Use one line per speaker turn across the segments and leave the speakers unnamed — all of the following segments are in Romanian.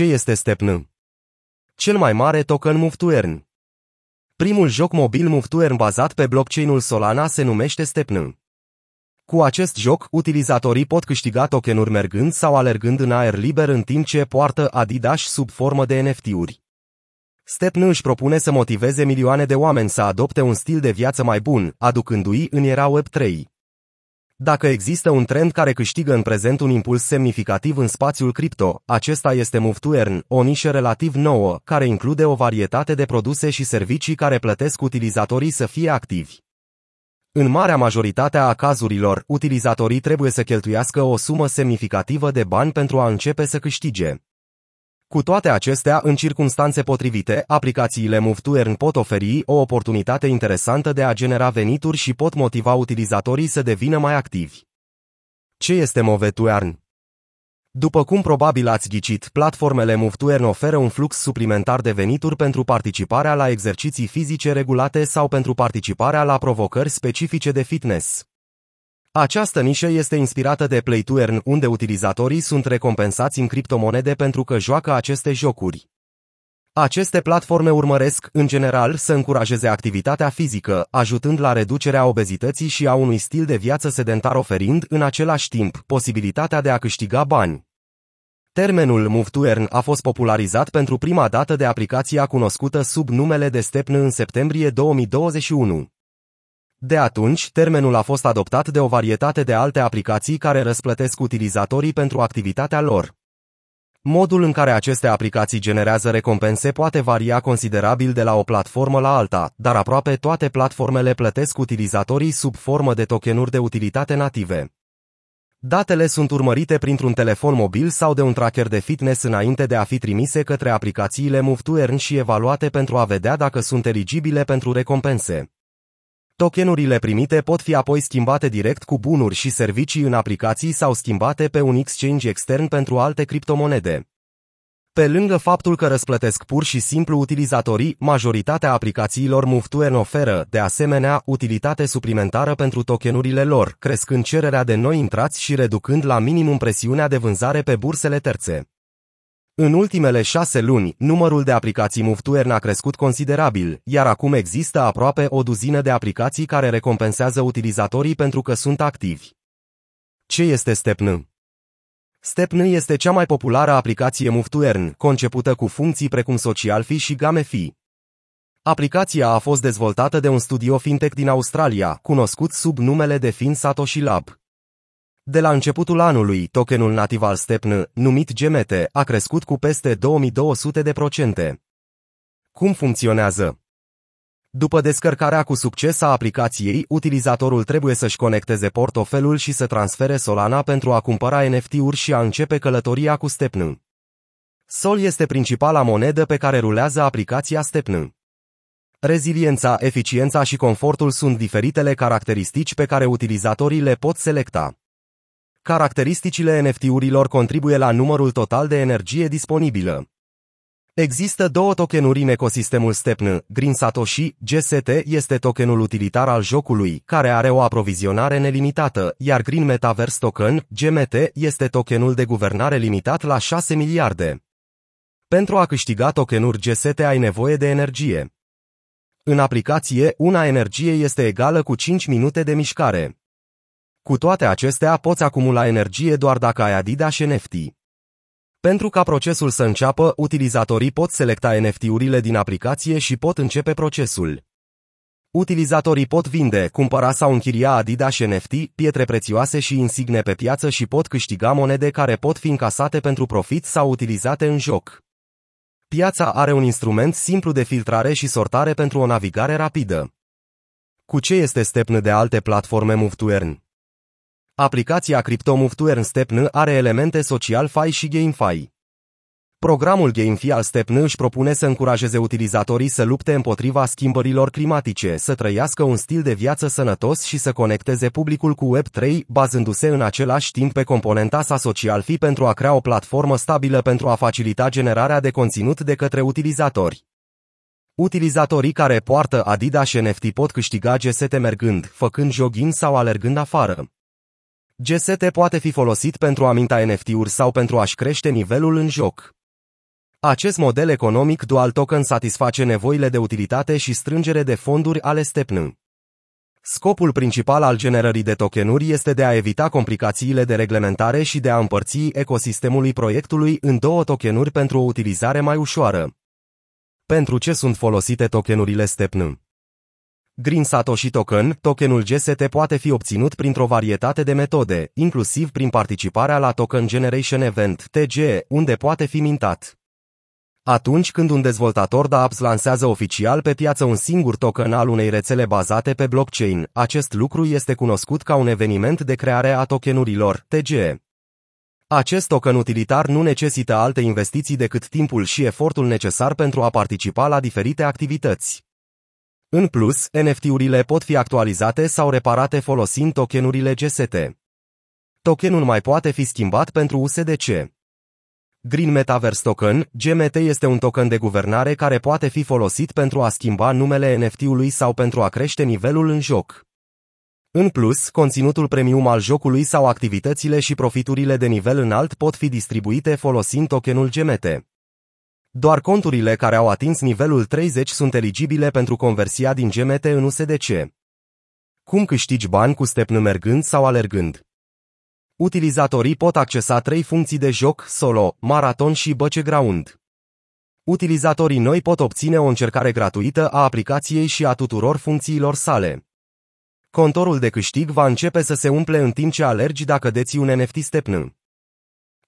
Ce este Stepn? Cel mai mare token Move to Earn. Primul joc mobil Move to Earn bazat pe blockchain-ul Solana se numește Stepn. Cu acest joc, utilizatorii pot câștiga tokenuri mergând sau alergând în aer liber în timp ce poartă Adidas sub formă de NFT-uri. Stepn își propune să motiveze milioane de oameni să adopte un stil de viață mai bun, aducându-i în era Web3. Dacă există un trend care câștigă în prezent un impuls semnificativ în spațiul cripto, acesta este Move to Earn, o nișă relativ nouă, care include o varietate de produse și servicii care plătesc utilizatorii să fie activi. În marea majoritate a cazurilor, utilizatorii trebuie să cheltuiască o sumă semnificativă de bani pentru a începe să câștige. Cu toate acestea, în circunstanțe potrivite, aplicațiile Move to Earn pot oferi o oportunitate interesantă de a genera venituri și pot motiva utilizatorii să devină mai activi. Ce este Move to Earn? După cum probabil ați ghicit, platformele Move to Earn oferă un flux suplimentar de venituri pentru participarea la exerciții fizice regulate sau pentru participarea la provocări specifice de fitness. Această nișă este inspirată de Play to Earn, unde utilizatorii sunt recompensați în criptomonede pentru că joacă aceste jocuri. Aceste platforme urmăresc, în general, să încurajeze activitatea fizică, ajutând la reducerea obezității și a unui stil de viață sedentar oferind, în același timp, posibilitatea de a câștiga bani. Termenul Move to Earn a fost popularizat pentru prima dată de aplicația cunoscută sub numele de Stepn în septembrie 2021. De atunci, termenul a fost adoptat de o varietate de alte aplicații care răsplătesc utilizatorii pentru activitatea lor. Modul în care aceste aplicații generează recompense poate varia considerabil de la o platformă la alta, dar aproape toate platformele plătesc utilizatorii sub formă de tokenuri de utilitate native. Datele sunt urmărite printr-un telefon mobil sau de un tracker de fitness înainte de a fi trimise către aplicațiile Move to Earn și evaluate pentru a vedea dacă sunt eligibile pentru recompense. Tokenurile primite pot fi apoi schimbate direct cu bunuri și servicii în aplicații sau schimbate pe un exchange extern pentru alte criptomonede. Pe lângă faptul că răsplătesc pur și simplu utilizatorii, majoritatea aplicațiilor Move2Earn oferă, de asemenea, utilitate suplimentară pentru tokenurile lor, crescând cererea de noi intrați și reducând la minimum presiunea de vânzare pe bursele terțe. În ultimele șase luni, numărul de aplicații Move a crescut considerabil, iar acum există aproape o duzină de aplicații care recompensează utilizatorii pentru că sunt activi. Ce este Stepn? Stepn este cea mai populară aplicație Move concepută cu funcții precum Social Fi și Game Fi. Aplicația a fost dezvoltată de un studio fintech din Australia, cunoscut sub numele de Fin Satoshi Lab. De la începutul anului, tokenul nativ al Stepn, numit Gemete, a crescut cu peste 2200 de procente. Cum funcționează? După descărcarea cu succes a aplicației, utilizatorul trebuie să-și conecteze portofelul și să transfere Solana pentru a cumpăra NFT-uri și a începe călătoria cu Stepn. Sol este principala monedă pe care rulează aplicația Stepn. Reziliența, eficiența și confortul sunt diferitele caracteristici pe care utilizatorii le pot selecta. Caracteristicile NFT-urilor contribuie la numărul total de energie disponibilă. Există două tokenuri în ecosistemul Stepn, Green Satoshi, GST este tokenul utilitar al jocului, care are o aprovizionare nelimitată, iar Green Metaverse Token, GMT, este tokenul de guvernare limitat la 6 miliarde. Pentru a câștiga tokenuri GST ai nevoie de energie. În aplicație, una energie este egală cu 5 minute de mișcare. Cu toate acestea, poți acumula energie doar dacă ai Adidas și NFT. Pentru ca procesul să înceapă, utilizatorii pot selecta NFT-urile din aplicație și pot începe procesul. Utilizatorii pot vinde, cumpăra sau închiria Adidas și NFT, pietre prețioase și insigne pe piață și pot câștiga monede care pot fi încasate pentru profit sau utilizate în joc. Piața are un instrument simplu de filtrare și sortare pentru o navigare rapidă. Cu ce este stepn de alte platforme Move to Earn? Aplicația CryptoMove to Earn Stepn are elemente social-fi și GameFi. Programul GameFi al Stepn își propune să încurajeze utilizatorii să lupte împotriva schimbărilor climatice, să trăiască un stil de viață sănătos și să conecteze publicul cu Web3, bazându-se în același timp pe componenta sa social fi pentru a crea o platformă stabilă pentru a facilita generarea de conținut de către utilizatori. Utilizatorii care poartă Adidas și NFT pot câștiga GST mergând, făcând jogging sau alergând afară. GST poate fi folosit pentru a minta NFT-uri sau pentru a-și crește nivelul în joc. Acest model economic dual token satisface nevoile de utilitate și strângere de fonduri ale Stepn. Scopul principal al generării de tokenuri este de a evita complicațiile de reglementare și de a împărți ecosistemului proiectului în două tokenuri pentru o utilizare mai ușoară. Pentru ce sunt folosite tokenurile Stepn? Green Satoshi Token, tokenul GST poate fi obținut printr-o varietate de metode, inclusiv prin participarea la Token Generation Event, TGE, unde poate fi mintat. Atunci când un dezvoltator de apps lansează oficial pe piață un singur token al unei rețele bazate pe blockchain, acest lucru este cunoscut ca un eveniment de creare a tokenurilor, TGE. Acest token utilitar nu necesită alte investiții decât timpul și efortul necesar pentru a participa la diferite activități. În plus, NFT-urile pot fi actualizate sau reparate folosind tokenurile GST. Tokenul mai poate fi schimbat pentru USDC. Green Metaverse Token, GMT este un token de guvernare care poate fi folosit pentru a schimba numele NFT-ului sau pentru a crește nivelul în joc. În plus, conținutul premium al jocului sau activitățile și profiturile de nivel înalt pot fi distribuite folosind tokenul GMT. Doar conturile care au atins nivelul 30 sunt eligibile pentru conversia din GMT în USDC. Cum câștigi bani cu step mergând sau alergând? Utilizatorii pot accesa trei funcții de joc, solo, maraton și background. Utilizatorii noi pot obține o încercare gratuită a aplicației și a tuturor funcțiilor sale. Contorul de câștig va începe să se umple în timp ce alergi dacă deții un NFT stepn.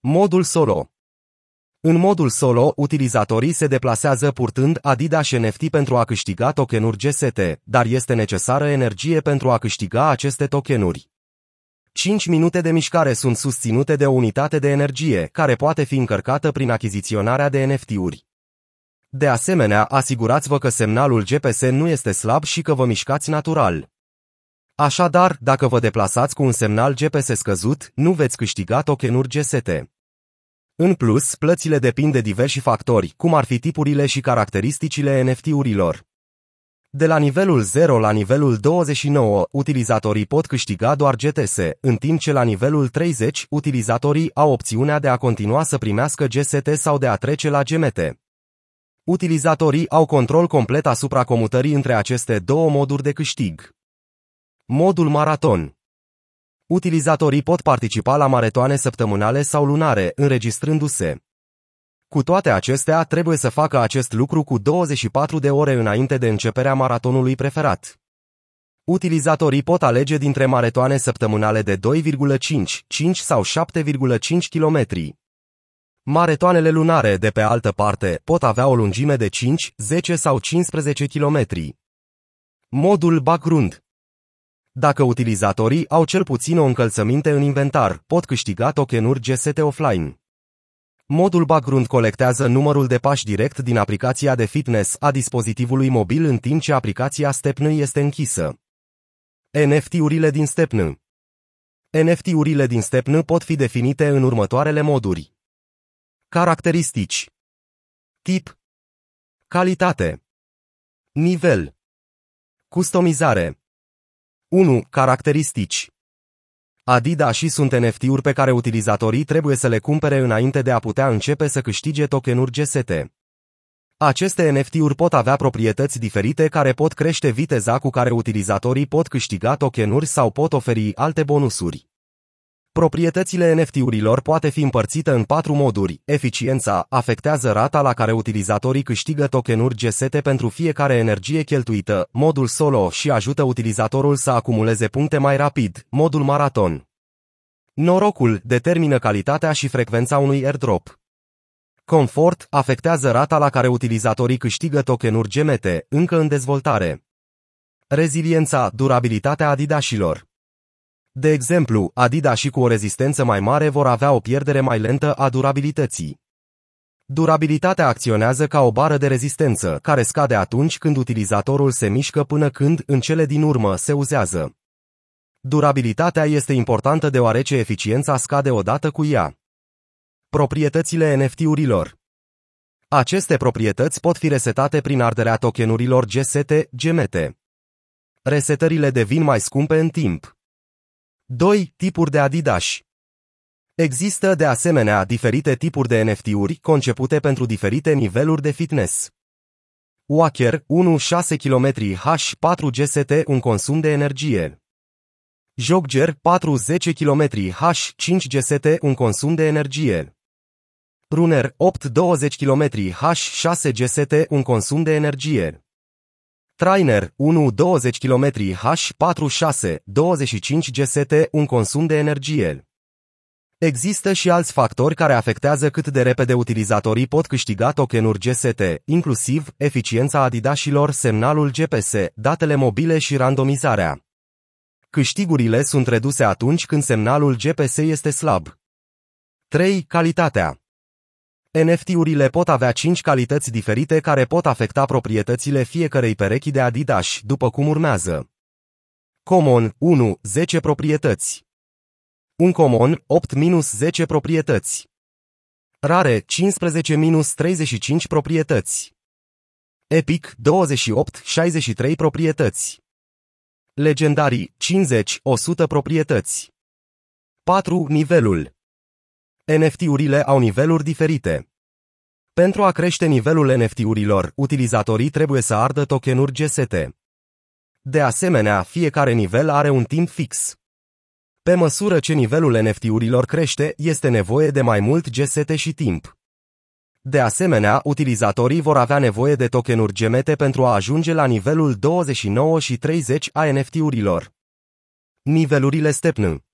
Modul solo În modul solo, utilizatorii se deplasează purtând Adidas NFT pentru a câștiga tokenuri GST, dar este necesară energie pentru a câștiga aceste tokenuri. 5 minute de mișcare sunt susținute de o unitate de energie, care poate fi încărcată prin achiziționarea de NFT-uri. De asemenea, asigurați-vă că semnalul GPS nu este slab și că vă mișcați natural. Așadar, dacă vă deplasați cu un semnal GPS scăzut, nu veți câștiga tokenuri GST. În plus, plățile depind de diversi factori, cum ar fi tipurile și caracteristicile NFT-urilor. De la nivelul 0 la nivelul 29, utilizatorii pot câștiga doar GTS, în timp ce la nivelul 30, utilizatorii au opțiunea de a continua să primească GST sau de a trece la GMT. Utilizatorii au control complet asupra comutării între aceste două moduri de câștig. Modul maraton Utilizatorii pot participa la maratoane săptămânale sau lunare, înregistrându-se. Cu toate acestea, trebuie să facă acest lucru cu 24 de ore înainte de începerea maratonului preferat. Utilizatorii pot alege dintre maratoane săptămânale de 2,5, 5 sau 7,5 km. Maratoanele lunare, de pe altă parte, pot avea o lungime de 5, 10 sau 15 km. Modul background Dacă utilizatorii au cel puțin o încălțăminte în inventar, pot câștiga tokenuri GST offline. Modul background colectează numărul de pași direct din aplicația de fitness a dispozitivului mobil în timp ce aplicația Stepn este închisă. NFT-urile din Stepn NFT-urile din Stepn pot fi definite în următoarele moduri. Caracteristici Tip Calitate Nivel Customizare 1. Caracteristici Adidas și sunt NFT-uri pe care utilizatorii trebuie să le cumpere înainte de a putea începe să câștige tokenuri GST. Aceste NFT-uri pot avea proprietăți diferite care pot crește viteza cu care utilizatorii pot câștiga tokenuri sau pot oferi alte bonusuri. Proprietățile NFT-urilor poate fi împărțită în patru moduri. Eficiența afectează rata la care utilizatorii câștigă tokenuri GST pentru fiecare energie cheltuită, modul solo și ajută utilizatorul să acumuleze puncte mai rapid, modul maraton. Norocul determină calitatea și frecvența unui airdrop. Confort afectează rata la care utilizatorii câștigă tokenuri GMT, încă în dezvoltare. Reziliența, durabilitatea adidașilor. De exemplu, Adidas și cu o rezistență mai mare vor avea o pierdere mai lentă a durabilității. Durabilitatea acționează ca o bară de rezistență, care scade atunci când utilizatorul se mișcă până când, în cele din urmă, se uzează. Durabilitatea este importantă deoarece eficiența scade odată cu ea. Proprietățile NFT-urilor Aceste proprietăți pot fi resetate prin arderea tokenurilor GST, GMT. Resetările devin mai scumpe în timp. 2. Tipuri de Adidas Există de asemenea diferite tipuri de NFT-uri concepute pentru diferite niveluri de fitness. Wacker 1-6 km H4 GST un consum de energie. Jogger 4-10 km H5 GST un consum de energie. Runner 8-20 km H6 GST un consum de energie. Trainer 1-20 km H46 25 GST un consum de energie. Există și alți factori care afectează cât de repede utilizatorii pot câștiga tokenuri GST, inclusiv eficiența adidașilor, semnalul GPS, datele mobile și randomizarea. Câștigurile sunt reduse atunci când semnalul GPS este slab. 3. Calitatea NFT-urile pot avea 5 calități diferite care pot afecta proprietățile fiecărei perechi de Adidas, după cum urmează. Common 1. 10 proprietăți. Un common 8-10 proprietăți. Rare 15-35 proprietăți. Epic 28-63 proprietăți. Legendarii 50-100 proprietăți. 4. Nivelul NFT-urile au niveluri diferite. Pentru a crește nivelul NFT-urilor, utilizatorii trebuie să ardă tokenuri GST. De asemenea, fiecare nivel are un timp fix. Pe măsură ce nivelul NFT-urilor crește, este nevoie de mai mult GST și timp. De asemenea, utilizatorii vor avea nevoie de tokenuri gemete pentru a ajunge la nivelul 29 și 30 a NFT-urilor. Nivelurile stepn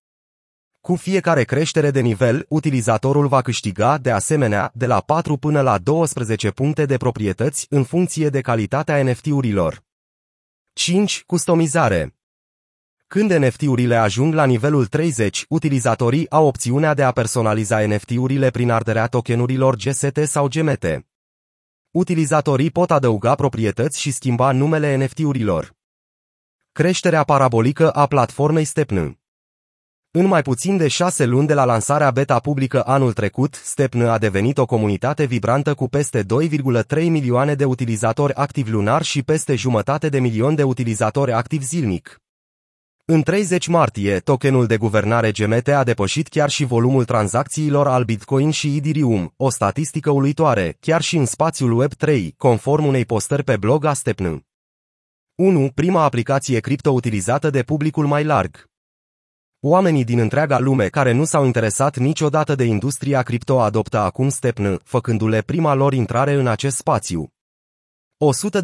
Cu fiecare creștere de nivel, utilizatorul va câștiga, de asemenea, de la 4 până la 12 puncte de proprietăți în funcție de calitatea NFT-urilor. 5. Customizare când NFT-urile ajung la nivelul 30, utilizatorii au opțiunea de a personaliza NFT-urile prin arderea tokenurilor GST sau GMT. Utilizatorii pot adăuga proprietăți și schimba numele NFT-urilor. Creșterea parabolică a platformei Stepn În mai puțin de șase luni de la lansarea beta publică anul trecut, Stepn a devenit o comunitate vibrantă cu peste 2,3 milioane de utilizatori activi lunar și peste jumătate de milion de utilizatori activi zilnic. În 30 martie, tokenul de guvernare GMT a depășit chiar și volumul tranzacțiilor al Bitcoin și Ethereum, o statistică uluitoare, chiar și în spațiul Web3, conform unei postări pe blog a Stepn. 1. Prima aplicație cripto utilizată de publicul mai larg. Oamenii din întreaga lume care nu s-au interesat niciodată de industria cripto adoptă acum Stepn, făcându-le prima lor intrare în acest spațiu.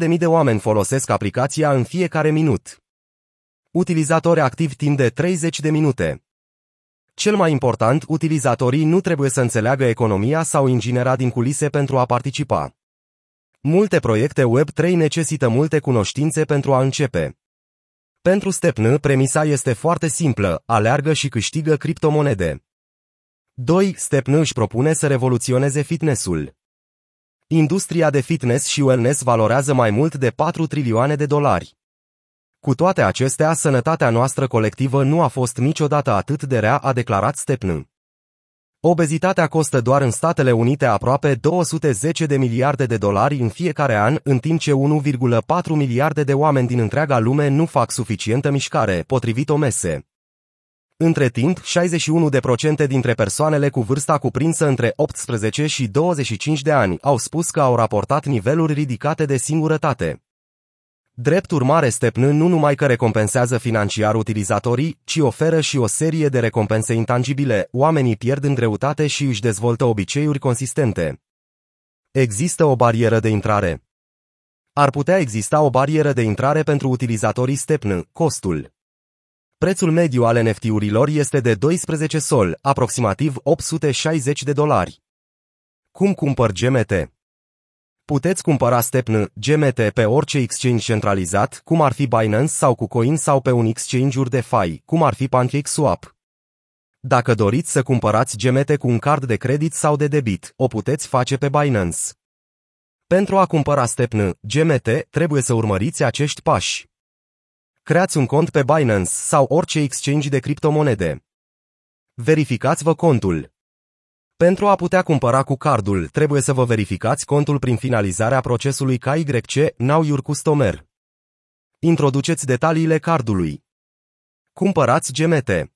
100.000 de oameni folosesc aplicația în fiecare minut. Utilizatori activi timp de 30 de minute. Cel mai important, utilizatorii nu trebuie să înțeleagă economia sau inginera din culise pentru a participa. Multe proiecte Web3 necesită multe cunoștințe pentru a începe. Pentru Stepn, premisa este foarte simplă, aleargă și câștigă criptomonede. 2. Stepn își propune să revoluționeze fitnessul. Industria de fitness și wellness valorează mai mult de 4 trilioane de dolari. Cu toate acestea, sănătatea noastră colectivă nu a fost niciodată atât de rea, a declarat Stepn. Obezitatea costă doar în Statele Unite aproape 210 de miliarde de dolari în fiecare an, în timp ce 1,4 miliarde de oameni din întreaga lume nu fac suficientă mișcare, potrivit OMSE. Între timp, 61% dintre persoanele cu vârsta cuprinsă între 18 și 25 de ani au spus că au raportat niveluri ridicate de singurătate. Drept urmare, Stepn nu numai că recompensează financiar utilizatorii, ci oferă și o serie de recompense intangibile, oamenii pierd în greutate și își dezvoltă obiceiuri consistente. Există o barieră de intrare. Ar putea exista o barieră de intrare pentru utilizatorii Stepn, costul. Prețul mediu al NFT-urilor este de 12 sol, aproximativ 860 de dolari. Cum cumpăr GMT? Puteți cumpăra Stepn GMT pe orice exchange centralizat, cum ar fi Binance sau KuCoin sau pe un exchange-uri de FI, cum ar fi PancakeSwap. Dacă doriți să cumpărați GMT cu un card de credit sau de debit, o puteți face pe Binance. Pentru a cumpăra Stepn GMT, trebuie să urmăriți acești pași. Creați un cont pe Binance sau orice exchange de criptomonede. Verificați-vă contul. Pentru a putea cumpăra cu cardul, trebuie să vă verificați contul prin finalizarea procesului KYC Now Your Customer. Introduceți detaliile cardului. Cumpărați GMT.